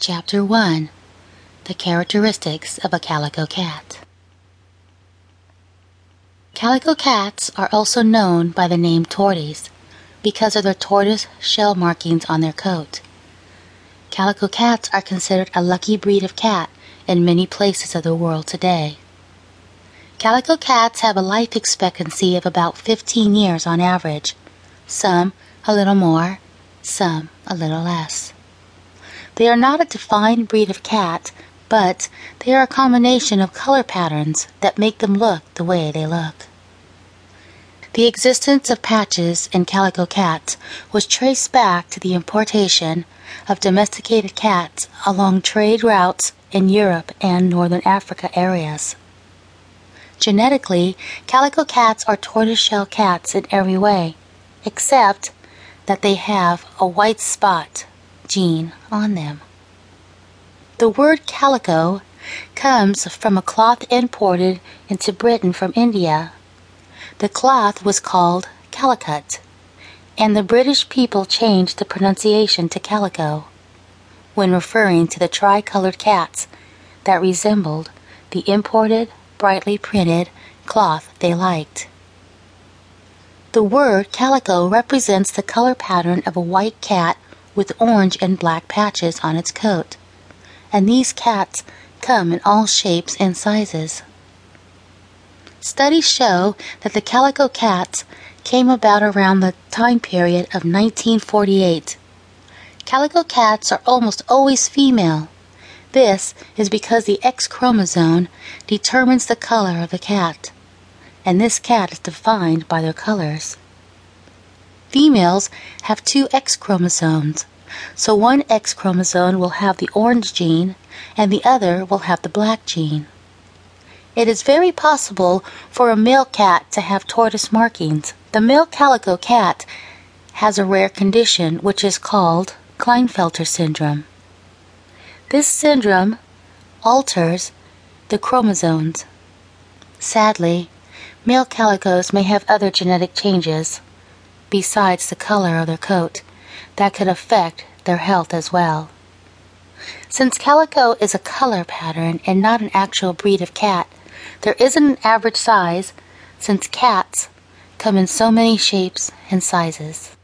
Chapter 1 The Characteristics of a Calico Cat Calico cats are also known by the name torties because of their tortoise shell markings on their coat. Calico cats are considered a lucky breed of cat in many places of the world today. Calico cats have a life expectancy of about 15 years on average, some a little more, some a little less. They are not a defined breed of cat, but they are a combination of color patterns that make them look the way they look. The existence of patches in calico cats was traced back to the importation of domesticated cats along trade routes in Europe and Northern Africa areas. Genetically, calico cats are tortoiseshell cats in every way, except that they have a white spot gene on them. The word calico comes from a cloth imported into Britain from India. The cloth was called calicut, and the British people changed the pronunciation to calico when referring to the tricolored cats that resembled the imported, brightly printed cloth they liked. The word calico represents the color pattern of a white cat with orange and black patches on its coat, and these cats come in all shapes and sizes. Studies show that the calico cats came about around the time period of 1948. Calico cats are almost always female. This is because the X chromosome determines the color of the cat, and this cat is defined by their colors. Females have two X chromosomes, so one X chromosome will have the orange gene and the other will have the black gene. It is very possible for a male cat to have tortoise markings. The male calico cat has a rare condition which is called Klinefelter syndrome. This syndrome alters the chromosomes. Sadly, male calicos may have other genetic changes besides the color of their coat, that could affect their health as well. Since calico is a color pattern and not an actual breed of cat, there isn't an average size since cats come in so many shapes and sizes.